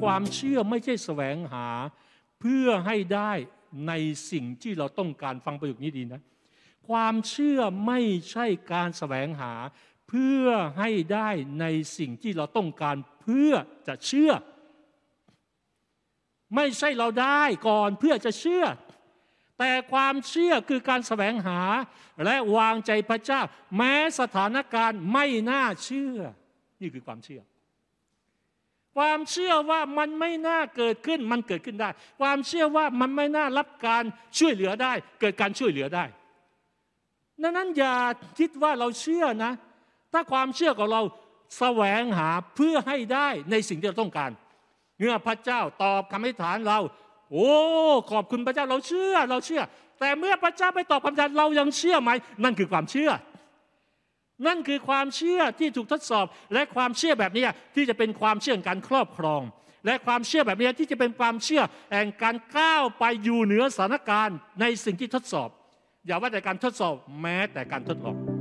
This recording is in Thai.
ความเชื่อไม่ใช่แสวงหา เพื่อให้ได้ในสิ่งที่เราต้องการฟังประโยคนี้ดีนะ ความเชื่อไม่ใช่การแสวงหา เพื่อให้ได้ในสิ่งที่เราต้องการเพื่อจะเชื่อ ไม่ใช่เราได้ก่อนเพื่อจะเชื่อ แต่ความเชื่อคือการแสวงหา และวางใจพระเจ้า แม้สถานการณ์ไม่น่าเชื่อ นี่คือความเชื่อ ความเชื่อว่ามันไม่น่าเกิดขึ้นมันเกิดขึ้นได้ ความเชื่อว่ามันไม่น่ารับการช่วยเหลือได้ เกิดการช่วยเหลือได้ดังนั้นอย่าคิดว่าเราเชื่อนะ ถ้าความเชื่อของเราแสวงหาเพื่อให้ได้ในสิ่งที่เราต้องการเมื่อพระเจ้าตอบคำอธิษฐานเรา โอ้ขอบคุณพระเจ้าเราเชื่อเราเชื่อ แต่เมื่อพระเจ้าไม่ตอบคำอธิษฐานเรายังเชื่อไหมนั่นคือความเชื่อ นั่นคือความเชื่อที่ถูกทดสอบ และความเชื่อแบบนี้ที่จะเป็นความเชื่อการครอบครอง และความเชื่อแบบนี้ที่จะเป็นความเชื่อแห่งการก้าวไปอยู่เหนือสถานการณ์ในสิ่งที่ทดสอบ อย่าว่าแต่การทดสอบแม้แต่การทดลอง